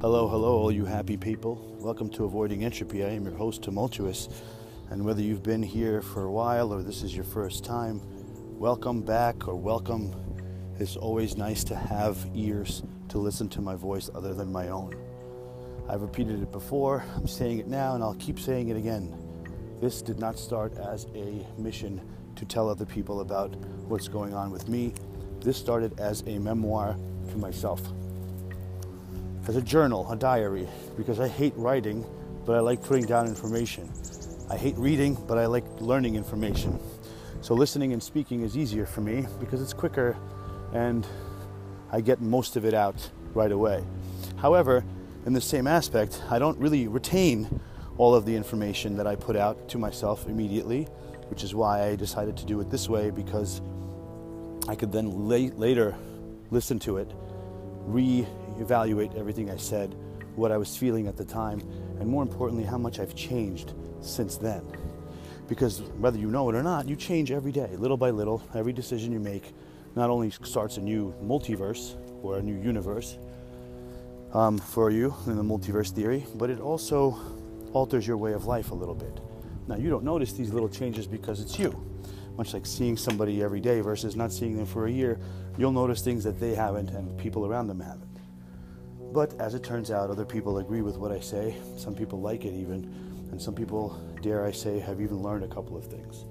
Hello, hello, all you happy people. Welcome to Avoiding Entropy. I am your host, Tumultuous. And whether you've been here for a while or this is your first time, welcome back or welcome. It's always nice to have ears to listen to my voice other than my own. I've repeated it before, I'm saying it now, and I'll keep saying it again. This did not start as a mission to tell other people about what's going on with me. This started as a memoir to myself as a journal, a diary, because I hate writing, but I like putting down information. I hate reading, but I like learning information. So listening and speaking is easier for me because it's quicker and I get most of it out right away. However, in the same aspect, I don't really retain all of the information that I put out to myself immediately, which is why I decided to do it this way because I could then later listen to it, re evaluate everything I said, what I was feeling at the time, and more importantly, how much I've changed since then. Because whether you know it or not, you change every day, little by little. Every decision you make not only starts a new multiverse or a new universe um, for you in the multiverse theory, but it also alters your way of life a little bit. Now, you don't notice these little changes because it's you. Much like seeing somebody every day versus not seeing them for a year, you'll notice things that they haven't and people around them haven't. But as it turns out, other people agree with what I say. Some people like it even, and some people, dare I say, have even learned a couple of things.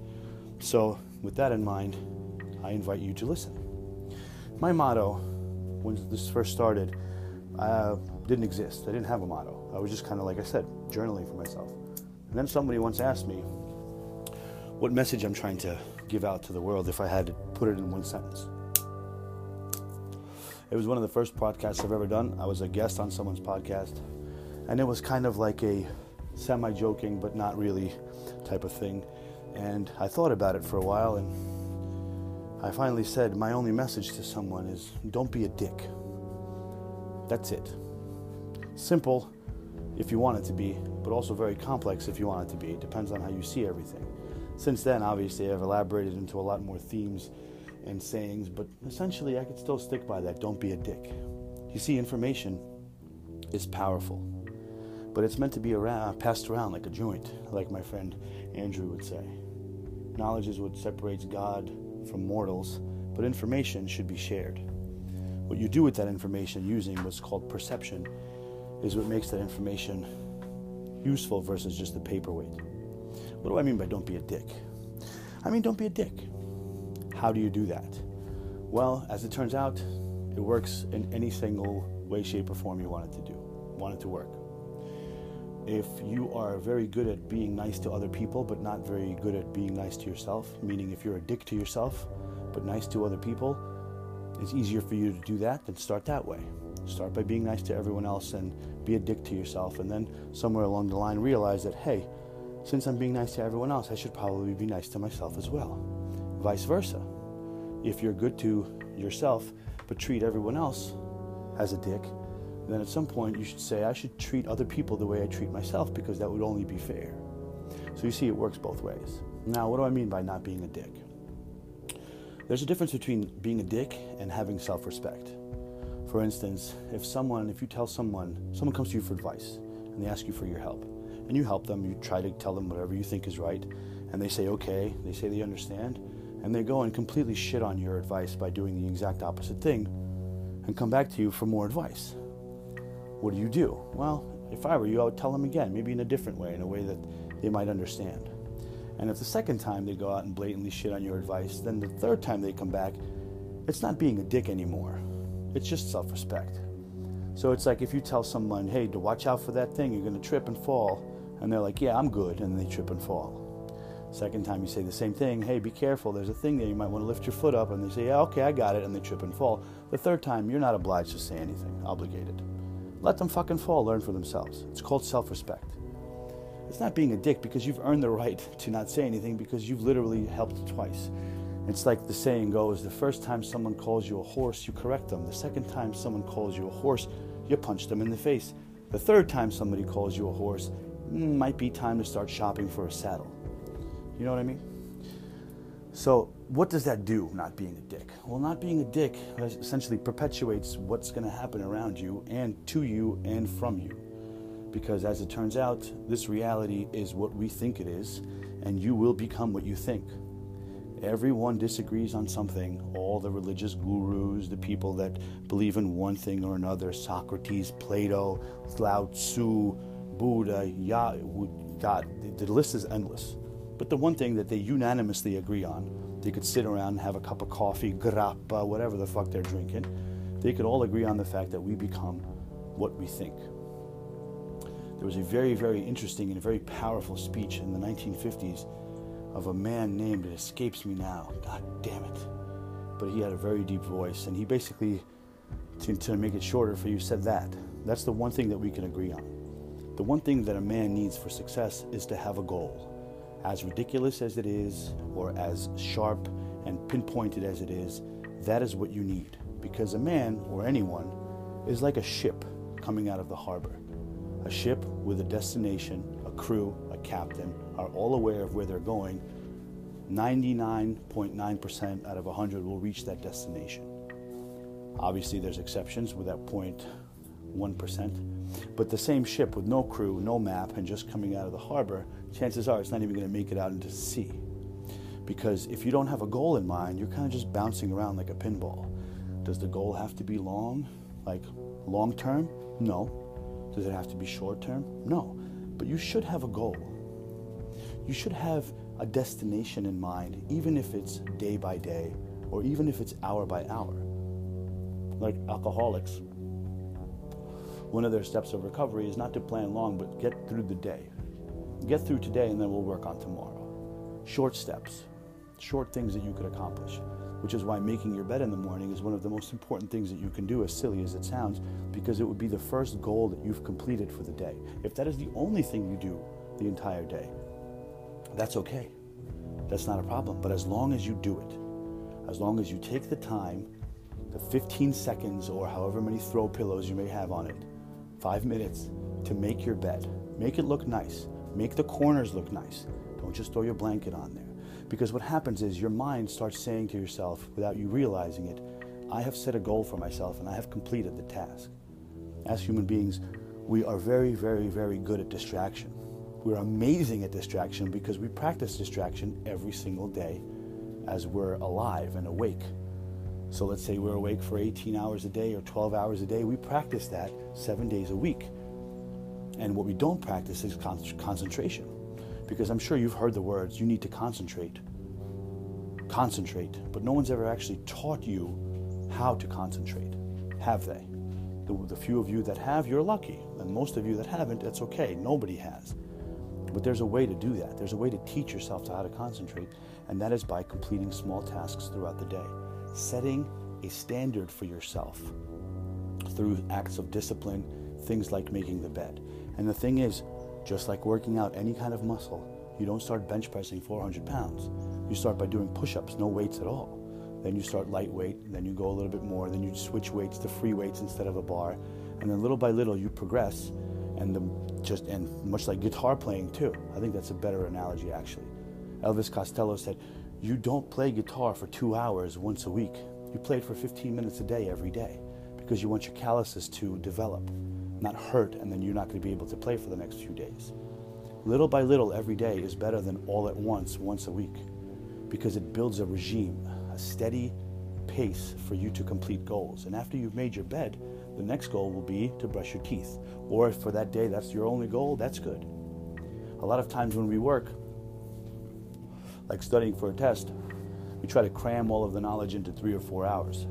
So, with that in mind, I invite you to listen. My motto, when this first started, uh, didn't exist. I didn't have a motto. I was just kind of, like I said, journaling for myself. And then somebody once asked me what message I'm trying to give out to the world if I had to put it in one sentence. It was one of the first podcasts I've ever done. I was a guest on someone's podcast, and it was kind of like a semi joking, but not really type of thing. And I thought about it for a while, and I finally said, My only message to someone is don't be a dick. That's it. Simple if you want it to be, but also very complex if you want it to be. It depends on how you see everything. Since then, obviously, I've elaborated into a lot more themes and sayings, but essentially I could still stick by that. Don't be a dick. You see, information is powerful, but it's meant to be around, passed around like a joint, like my friend Andrew would say. Knowledge is what separates God from mortals, but information should be shared. What you do with that information using what's called perception is what makes that information useful versus just a paperweight. What do I mean by don't be a dick? I mean, don't be a dick. How do you do that? Well, as it turns out, it works in any single way, shape, or form you want it to do, want it to work. If you are very good at being nice to other people, but not very good at being nice to yourself, meaning if you're a dick to yourself, but nice to other people, it's easier for you to do that than start that way. Start by being nice to everyone else and be a dick to yourself, and then somewhere along the line realize that, hey, since I'm being nice to everyone else, I should probably be nice to myself as well vice versa. If you're good to yourself but treat everyone else as a dick, then at some point you should say, I should treat other people the way I treat myself because that would only be fair. So you see, it works both ways. Now, what do I mean by not being a dick? There's a difference between being a dick and having self respect. For instance, if someone, if you tell someone, someone comes to you for advice and they ask you for your help, and you help them, you try to tell them whatever you think is right, and they say okay, they say they understand, and they go and completely shit on your advice by doing the exact opposite thing and come back to you for more advice. What do you do? Well, if I were you, I would tell them again, maybe in a different way, in a way that they might understand. And if the second time they go out and blatantly shit on your advice, then the third time they come back, it's not being a dick anymore. It's just self respect. So it's like if you tell someone, hey, to watch out for that thing, you're going to trip and fall. And they're like, yeah, I'm good. And they trip and fall. Second time you say the same thing, hey, be careful, there's a thing there, you might want to lift your foot up, and they say, yeah, okay, I got it, and they trip and fall. The third time, you're not obliged to say anything, obligated. Let them fucking fall, learn for themselves. It's called self respect. It's not being a dick because you've earned the right to not say anything because you've literally helped twice. It's like the saying goes the first time someone calls you a horse, you correct them. The second time someone calls you a horse, you punch them in the face. The third time somebody calls you a horse, mm, might be time to start shopping for a saddle. You know what I mean? So, what does that do, not being a dick? Well, not being a dick essentially perpetuates what's going to happen around you and to you and from you. Because as it turns out, this reality is what we think it is, and you will become what you think. Everyone disagrees on something. All the religious gurus, the people that believe in one thing or another Socrates, Plato, Lao Tzu, Buddha, Yah, God, the list is endless. But the one thing that they unanimously agree on, they could sit around and have a cup of coffee, grappa, whatever the fuck they're drinking. They could all agree on the fact that we become what we think. There was a very, very interesting and very powerful speech in the 1950s of a man named, it escapes me now, god damn it. But he had a very deep voice, and he basically, to, to make it shorter for you, said that. That's the one thing that we can agree on. The one thing that a man needs for success is to have a goal. As ridiculous as it is, or as sharp and pinpointed as it is, that is what you need. Because a man, or anyone, is like a ship coming out of the harbor. A ship with a destination, a crew, a captain, are all aware of where they're going. 99.9% out of 100 will reach that destination. Obviously, there's exceptions with that 0.1%. But the same ship with no crew, no map, and just coming out of the harbor, chances are it's not even going to make it out into sea. Because if you don't have a goal in mind, you're kind of just bouncing around like a pinball. Does the goal have to be long? Like long term? No. Does it have to be short term? No. But you should have a goal. You should have a destination in mind, even if it's day by day or even if it's hour by hour. Like alcoholics, one of their steps of recovery is not to plan long, but get through the day. Get through today and then we'll work on tomorrow. Short steps, short things that you could accomplish, which is why making your bed in the morning is one of the most important things that you can do, as silly as it sounds, because it would be the first goal that you've completed for the day. If that is the only thing you do the entire day, that's okay. That's not a problem. But as long as you do it, as long as you take the time, the 15 seconds or however many throw pillows you may have on it, five minutes to make your bed, make it look nice, make the corners look nice. Don't just throw your blanket on there. Because what happens is your mind starts saying to yourself, without you realizing it, I have set a goal for myself and I have completed the task. As human beings, we are very, very, very good at distraction. We're amazing at distraction because we practice distraction every single day as we're alive and awake. So let's say we're awake for 18 hours a day or 12 hours a day. We practice that seven days a week. And what we don't practice is con- concentration. Because I'm sure you've heard the words, you need to concentrate. Concentrate. But no one's ever actually taught you how to concentrate. Have they? The, the few of you that have, you're lucky. And most of you that haven't, that's okay. Nobody has. But there's a way to do that. There's a way to teach yourself to how to concentrate, and that is by completing small tasks throughout the day. Setting a standard for yourself through acts of discipline, things like making the bed. And the thing is, just like working out any kind of muscle, you don't start bench pressing 400 pounds. You start by doing push ups, no weights at all. Then you start lightweight, then you go a little bit more, then you switch weights to free weights instead of a bar. And then little by little, you progress and the just and much like guitar playing too. I think that's a better analogy actually. Elvis Costello said, "You don't play guitar for 2 hours once a week. You play it for 15 minutes a day every day because you want your calluses to develop, not hurt and then you're not going to be able to play for the next few days." Little by little every day is better than all at once once a week because it builds a regime, a steady pace for you to complete goals. And after you've made your bed, the next goal will be to brush your teeth. Or if for that day that's your only goal, that's good. A lot of times when we work, like studying for a test, we try to cram all of the knowledge into three or four hours.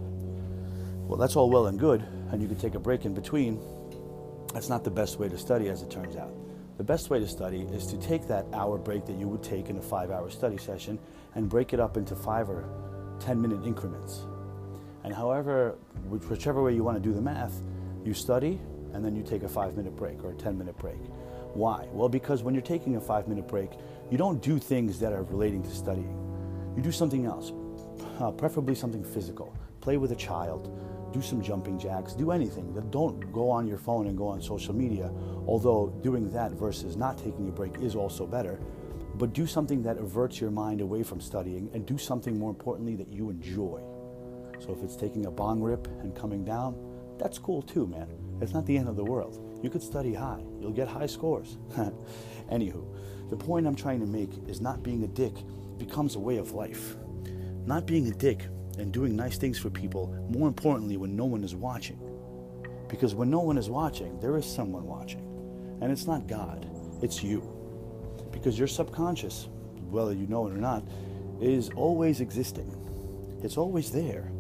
Well, that's all well and good, and you can take a break in between. That's not the best way to study, as it turns out. The best way to study is to take that hour break that you would take in a five hour study session and break it up into five or 10 minute increments. And however, whichever way you want to do the math, you study and then you take a five minute break or a 10 minute break. Why? Well, because when you're taking a five minute break, you don't do things that are relating to studying. You do something else, uh, preferably something physical. Play with a child, do some jumping jacks, do anything. Don't go on your phone and go on social media, although doing that versus not taking a break is also better. but do something that averts your mind away from studying and do something more importantly that you enjoy. So if it's taking a bong rip and coming down, that's cool too, man. It's not the end of the world. You could study high, you'll get high scores. Anywho, the point I'm trying to make is not being a dick becomes a way of life. Not being a dick and doing nice things for people, more importantly, when no one is watching. Because when no one is watching, there is someone watching. And it's not God, it's you. Because your subconscious, whether you know it or not, is always existing. It's always there.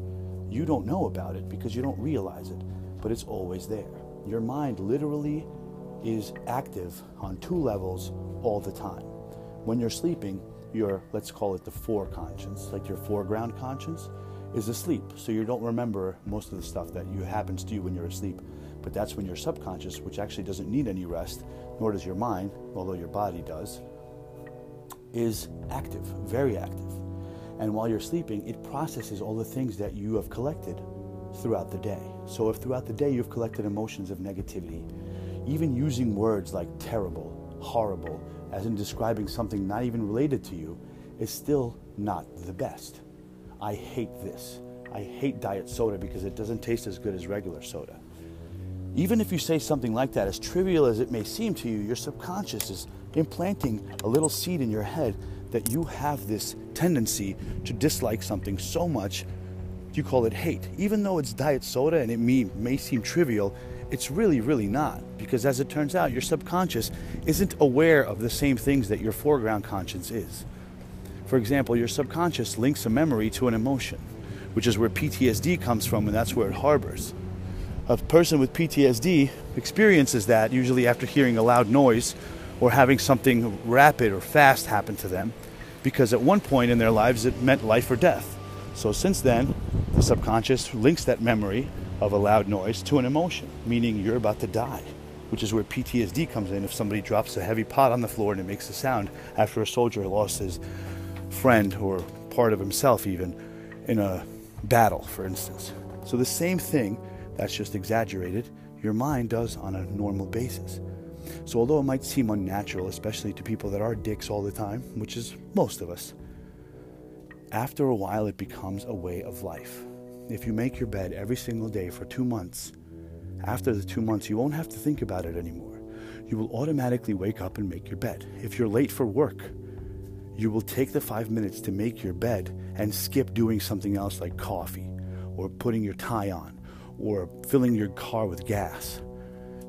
You don't know about it because you don't realize it, but it's always there. Your mind literally is active on two levels all the time. When you're sleeping, your, let's call it the foreconscious, like your foreground conscious, is asleep. So you don't remember most of the stuff that you happens to you when you're asleep. But that's when your subconscious, which actually doesn't need any rest, nor does your mind, although your body does, is active, very active. And while you're sleeping, it processes all the things that you have collected throughout the day. So if throughout the day you've collected emotions of negativity, even using words like terrible, horrible, as in describing something not even related to you, is still not the best. I hate this. I hate diet soda because it doesn't taste as good as regular soda. Even if you say something like that, as trivial as it may seem to you, your subconscious is implanting a little seed in your head that you have this tendency to dislike something so much you call it hate. Even though it's diet soda and it may, may seem trivial, it's really, really not. Because as it turns out, your subconscious isn't aware of the same things that your foreground conscience is. For example, your subconscious links a memory to an emotion, which is where PTSD comes from and that's where it harbors. A person with PTSD experiences that usually after hearing a loud noise or having something rapid or fast happen to them, because at one point in their lives it meant life or death. So since then, the subconscious links that memory of a loud noise to an emotion, meaning you're about to die, which is where PTSD comes in if somebody drops a heavy pot on the floor and it makes a sound after a soldier lost his friend or part of himself, even in a battle, for instance. So the same thing, that's just exaggerated, your mind does on a normal basis. So although it might seem unnatural, especially to people that are dicks all the time, which is most of us, after a while it becomes a way of life. If you make your bed every single day for two months, after the two months, you won't have to think about it anymore. You will automatically wake up and make your bed. If you're late for work, you will take the five minutes to make your bed and skip doing something else like coffee or putting your tie on or filling your car with gas.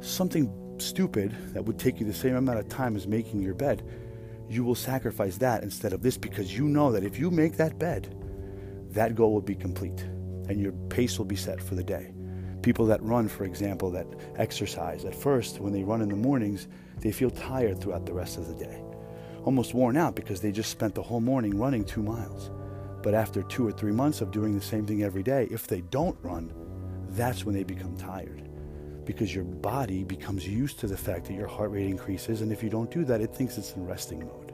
Something stupid that would take you the same amount of time as making your bed, you will sacrifice that instead of this because you know that if you make that bed, that goal will be complete and your pace will be set for the day. People that run, for example, that exercise, at first, when they run in the mornings, they feel tired throughout the rest of the day. Almost worn out because they just spent the whole morning running two miles. But after two or three months of doing the same thing every day, if they don't run, that's when they become tired. Because your body becomes used to the fact that your heart rate increases, and if you don't do that, it thinks it's in resting mode.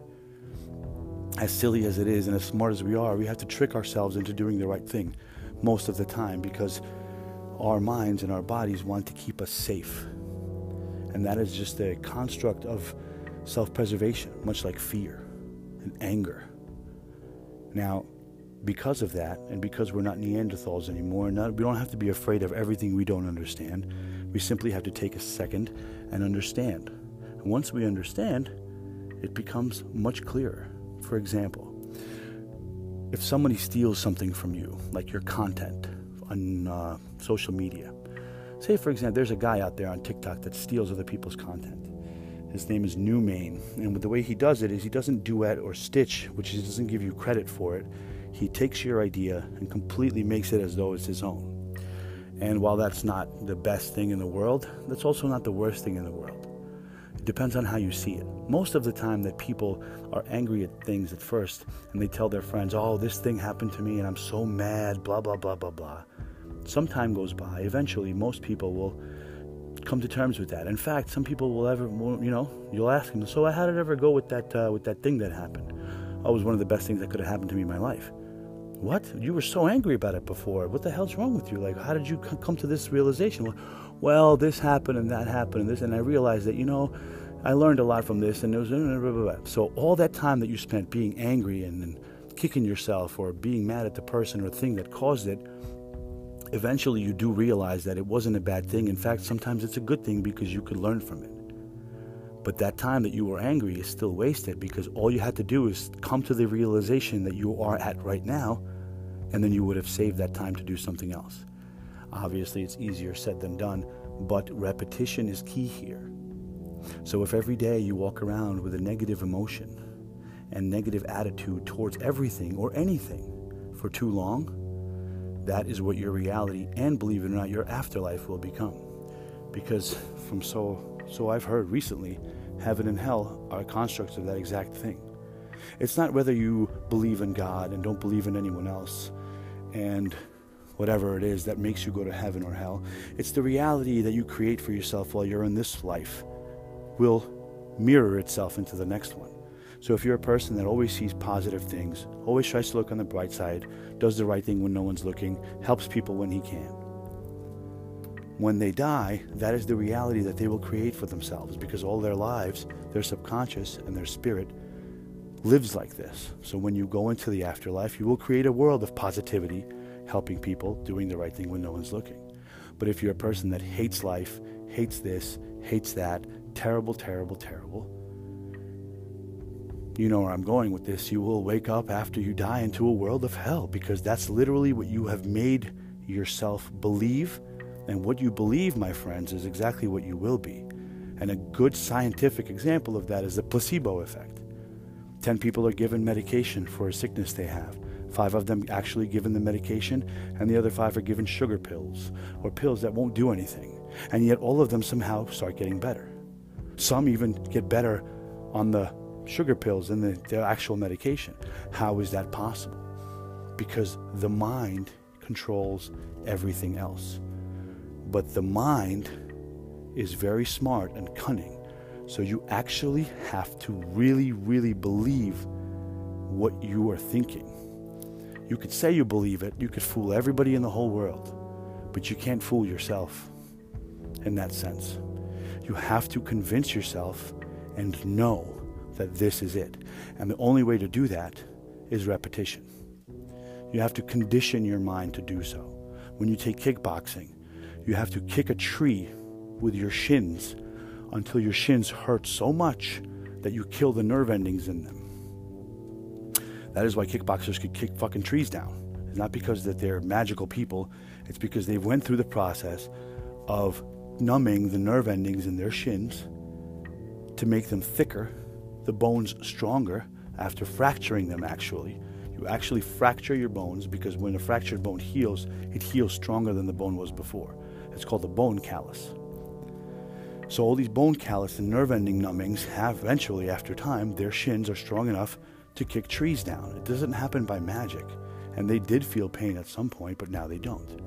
As silly as it is, and as smart as we are, we have to trick ourselves into doing the right thing most of the time because our minds and our bodies want to keep us safe. And that is just a construct of self preservation, much like fear and anger. Now, because of that, and because we're not Neanderthals anymore, not, we don't have to be afraid of everything we don't understand. We simply have to take a second and understand. And once we understand, it becomes much clearer. For example, if somebody steals something from you, like your content on uh, social media, say for example, there's a guy out there on TikTok that steals other people's content. His name is Newmain, and the way he does it is he doesn't duet or stitch, which he doesn't give you credit for it. He takes your idea and completely makes it as though it's his own. And while that's not the best thing in the world, that's also not the worst thing in the world. Depends on how you see it. Most of the time that people are angry at things at first and they tell their friends, oh, this thing happened to me and I'm so mad, blah, blah, blah, blah, blah. Some time goes by. Eventually, most people will come to terms with that. In fact, some people will ever, you know, you'll ask them, so how did it ever go with that, uh, with that thing that happened? Oh, it was one of the best things that could have happened to me in my life. What? You were so angry about it before. What the hell's wrong with you? Like, how did you come to this realization? Well, well, this happened and that happened and this, and I realized that, you know, I learned a lot from this, and it was uh, blah, blah, blah. so all that time that you spent being angry and, and kicking yourself or being mad at the person or thing that caused it, eventually you do realize that it wasn't a bad thing. In fact, sometimes it's a good thing because you could learn from it. But that time that you were angry is still wasted because all you had to do is come to the realization that you are at right now, and then you would have saved that time to do something else. Obviously, it's easier said than done, but repetition is key here. So if every day you walk around with a negative emotion and negative attitude towards everything or anything for too long, that is what your reality and believe it or not your afterlife will become. Because from so so I've heard recently, heaven and hell are constructs of that exact thing. It's not whether you believe in God and don't believe in anyone else and whatever it is that makes you go to heaven or hell. It's the reality that you create for yourself while you're in this life will mirror itself into the next one. So if you're a person that always sees positive things, always tries to look on the bright side, does the right thing when no one's looking, helps people when he can. When they die, that is the reality that they will create for themselves because all their lives, their subconscious and their spirit lives like this. So when you go into the afterlife, you will create a world of positivity, helping people, doing the right thing when no one's looking. But if you're a person that hates life, hates this, hates that, terrible, terrible, terrible. You know where I'm going with this. You will wake up after you die into a world of hell because that's literally what you have made yourself believe. And what you believe, my friends, is exactly what you will be. And a good scientific example of that is the placebo effect. Ten people are given medication for a sickness they have. Five of them actually given the medication, and the other five are given sugar pills or pills that won't do anything. And yet all of them somehow start getting better. Some even get better on the sugar pills than the, the actual medication. How is that possible? Because the mind controls everything else. But the mind is very smart and cunning. So you actually have to really, really believe what you are thinking. You could say you believe it, you could fool everybody in the whole world, but you can't fool yourself in that sense. You have to convince yourself and know that this is it. And the only way to do that is repetition. You have to condition your mind to do so. When you take kickboxing, you have to kick a tree with your shins until your shins hurt so much that you kill the nerve endings in them. That is why kickboxers could kick fucking trees down. It's not because that they're magical people. It's because they went through the process of numbing the nerve endings in their shins to make them thicker, the bones stronger after fracturing them actually. You actually fracture your bones because when a fractured bone heals, it heals stronger than the bone was before. It's called the bone callus. So all these bone callus and nerve ending numbings have eventually, after time, their shins are strong enough to kick trees down. It doesn't happen by magic. And they did feel pain at some point, but now they don't.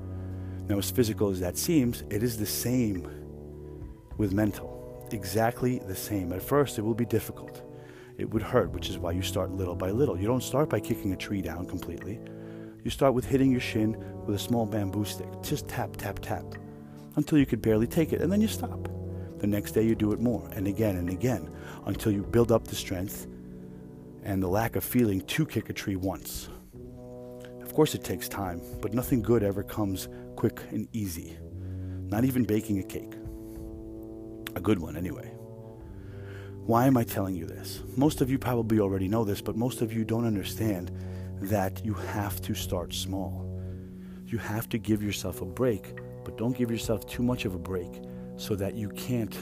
Now, as physical as that seems, it is the same with mental. Exactly the same. At first, it will be difficult. It would hurt, which is why you start little by little. You don't start by kicking a tree down completely. You start with hitting your shin with a small bamboo stick. Just tap, tap, tap until you could barely take it, and then you stop. The next day, you do it more, and again and again, until you build up the strength and the lack of feeling to kick a tree once. Of course, it takes time, but nothing good ever comes quick and easy. Not even baking a cake. A good one, anyway. Why am I telling you this? Most of you probably already know this, but most of you don't understand that you have to start small. You have to give yourself a break, but don't give yourself too much of a break so that you can't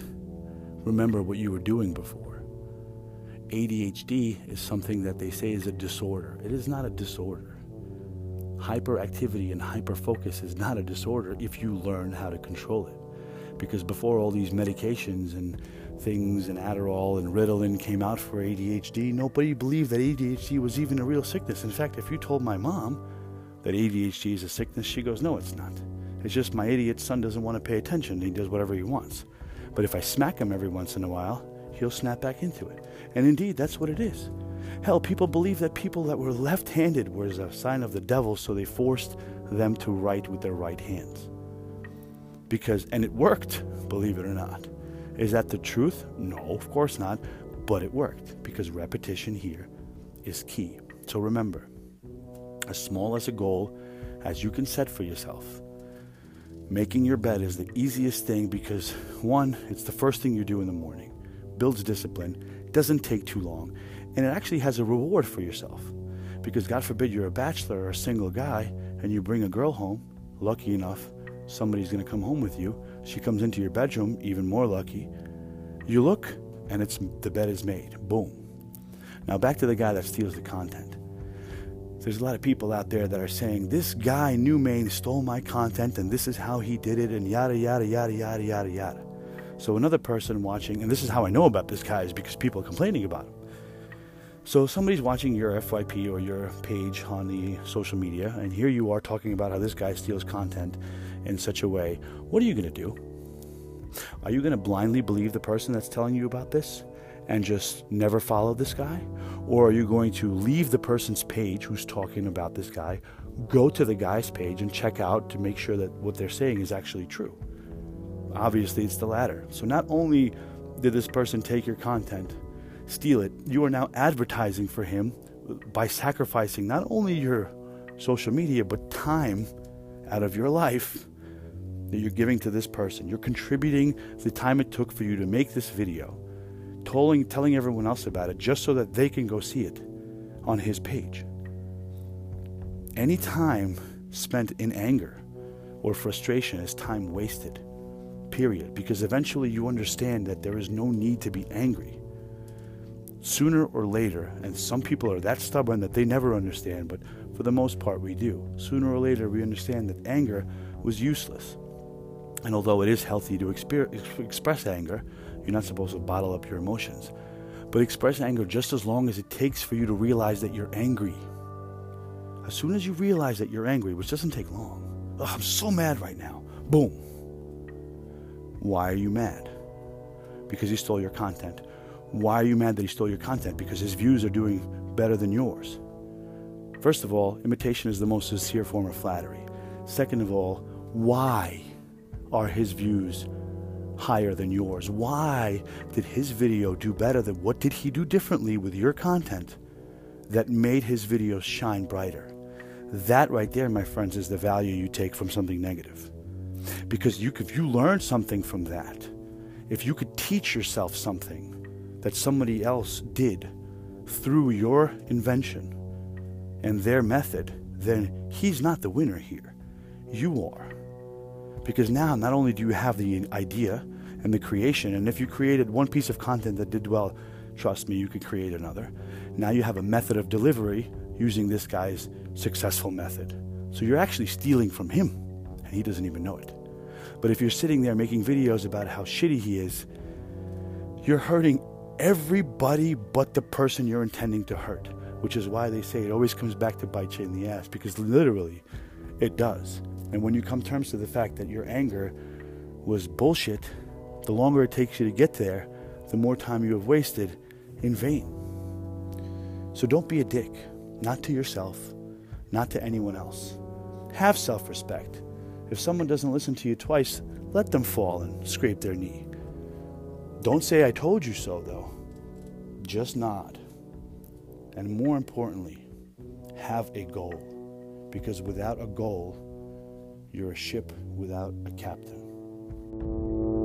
remember what you were doing before. ADHD is something that they say is a disorder. It is not a disorder hyperactivity and hyperfocus is not a disorder if you learn how to control it. Because before all these medications and things and Adderall and Ritalin came out for ADHD, nobody believed that ADHD was even a real sickness. In fact, if you told my mom that ADHD is a sickness, she goes, No, it's not. It's just my idiot son doesn't want to pay attention. He does whatever he wants. But if I smack him every once in a while, he'll snap back into it. And indeed, that's what it is. Hell, people believe that people that were left handed was a sign of the devil, so they forced them to write with their right hands. Because, and it worked, believe it or not. Is that the truth? No, of course not. But it worked because repetition here is key. So remember, as small as a goal as you can set for yourself, making your bed is the easiest thing because, one, it's the first thing you do in the morning, builds discipline, doesn't take too long, and it actually has a reward for yourself. Because, God forbid, you're a bachelor or a single guy and you bring a girl home, lucky enough, somebody's going to come home with you. She comes into your bedroom, even more lucky. You look, and it's the bed is made. Boom. Now back to the guy that steals the content. There's a lot of people out there that are saying this guy New Main stole my content and this is how he did it and yada yada yada yada yada yada. So another person watching, and this is how I know about this guy is because people are complaining about him. So somebody's watching your FYP or your page on the social media, and here you are talking about how this guy steals content in such a way. What are you going to do? Are you going to blindly believe the person that's telling you about this and just never follow this guy? Or are you going to leave the person's page who's talking about this guy, go to the guy's page and check out to make sure that what they're saying is actually true? Obviously, it's the latter. So not only did this person take your content, steal it, you are now advertising for him by sacrificing not only your social media, but time out of your life that you're giving to this person. You're contributing the time it took for you to make this video, telling, telling everyone else about it just so that they can go see it on his page. Any time spent in anger or frustration is time wasted, period, because eventually you understand that there is no need to be angry. Sooner or later, and some people are that stubborn that they never understand, but for the most part we do. Sooner or later, we understand that anger was useless and although it is healthy to express anger, you're not supposed to bottle up your emotions. But express anger just as long as it takes for you to realize that you're angry. As soon as you realize that you're angry, which doesn't take long, oh, I'm so mad right now. Boom. Why are you mad? Because he stole your content. Why are you mad that he stole your content? Because his views are doing better than yours. First of all, imitation is the most sincere form of flattery. Second of all, why? are his views higher than yours? Why did his video do better than what did he do differently with your content that made his videos shine brighter? That right there, my friends, is the value you take from something negative. Because you, if you learn something from that, if you could teach yourself something that somebody else did through your invention and their method, then he's not the winner here. You are. Because now, not only do you have the idea and the creation, and if you created one piece of content that did well, trust me, you could create another. Now you have a method of delivery using this guy's successful method. So you're actually stealing from him, and he doesn't even know it. But if you're sitting there making videos about how shitty he is, you're hurting everybody but the person you're intending to hurt, which is why they say it always comes back to bite you in the ass, because literally it does. And when you come terms to the fact that your anger was bullshit, the longer it takes you to get there, the more time you have wasted in vain. So don't be a dick, not to yourself, not to anyone else. Have self respect. If someone doesn't listen to you twice, let them fall and scrape their knee. Don't say, I told you so, though. Just nod. And more importantly, have a goal. Because without a goal, you're a ship without a captain.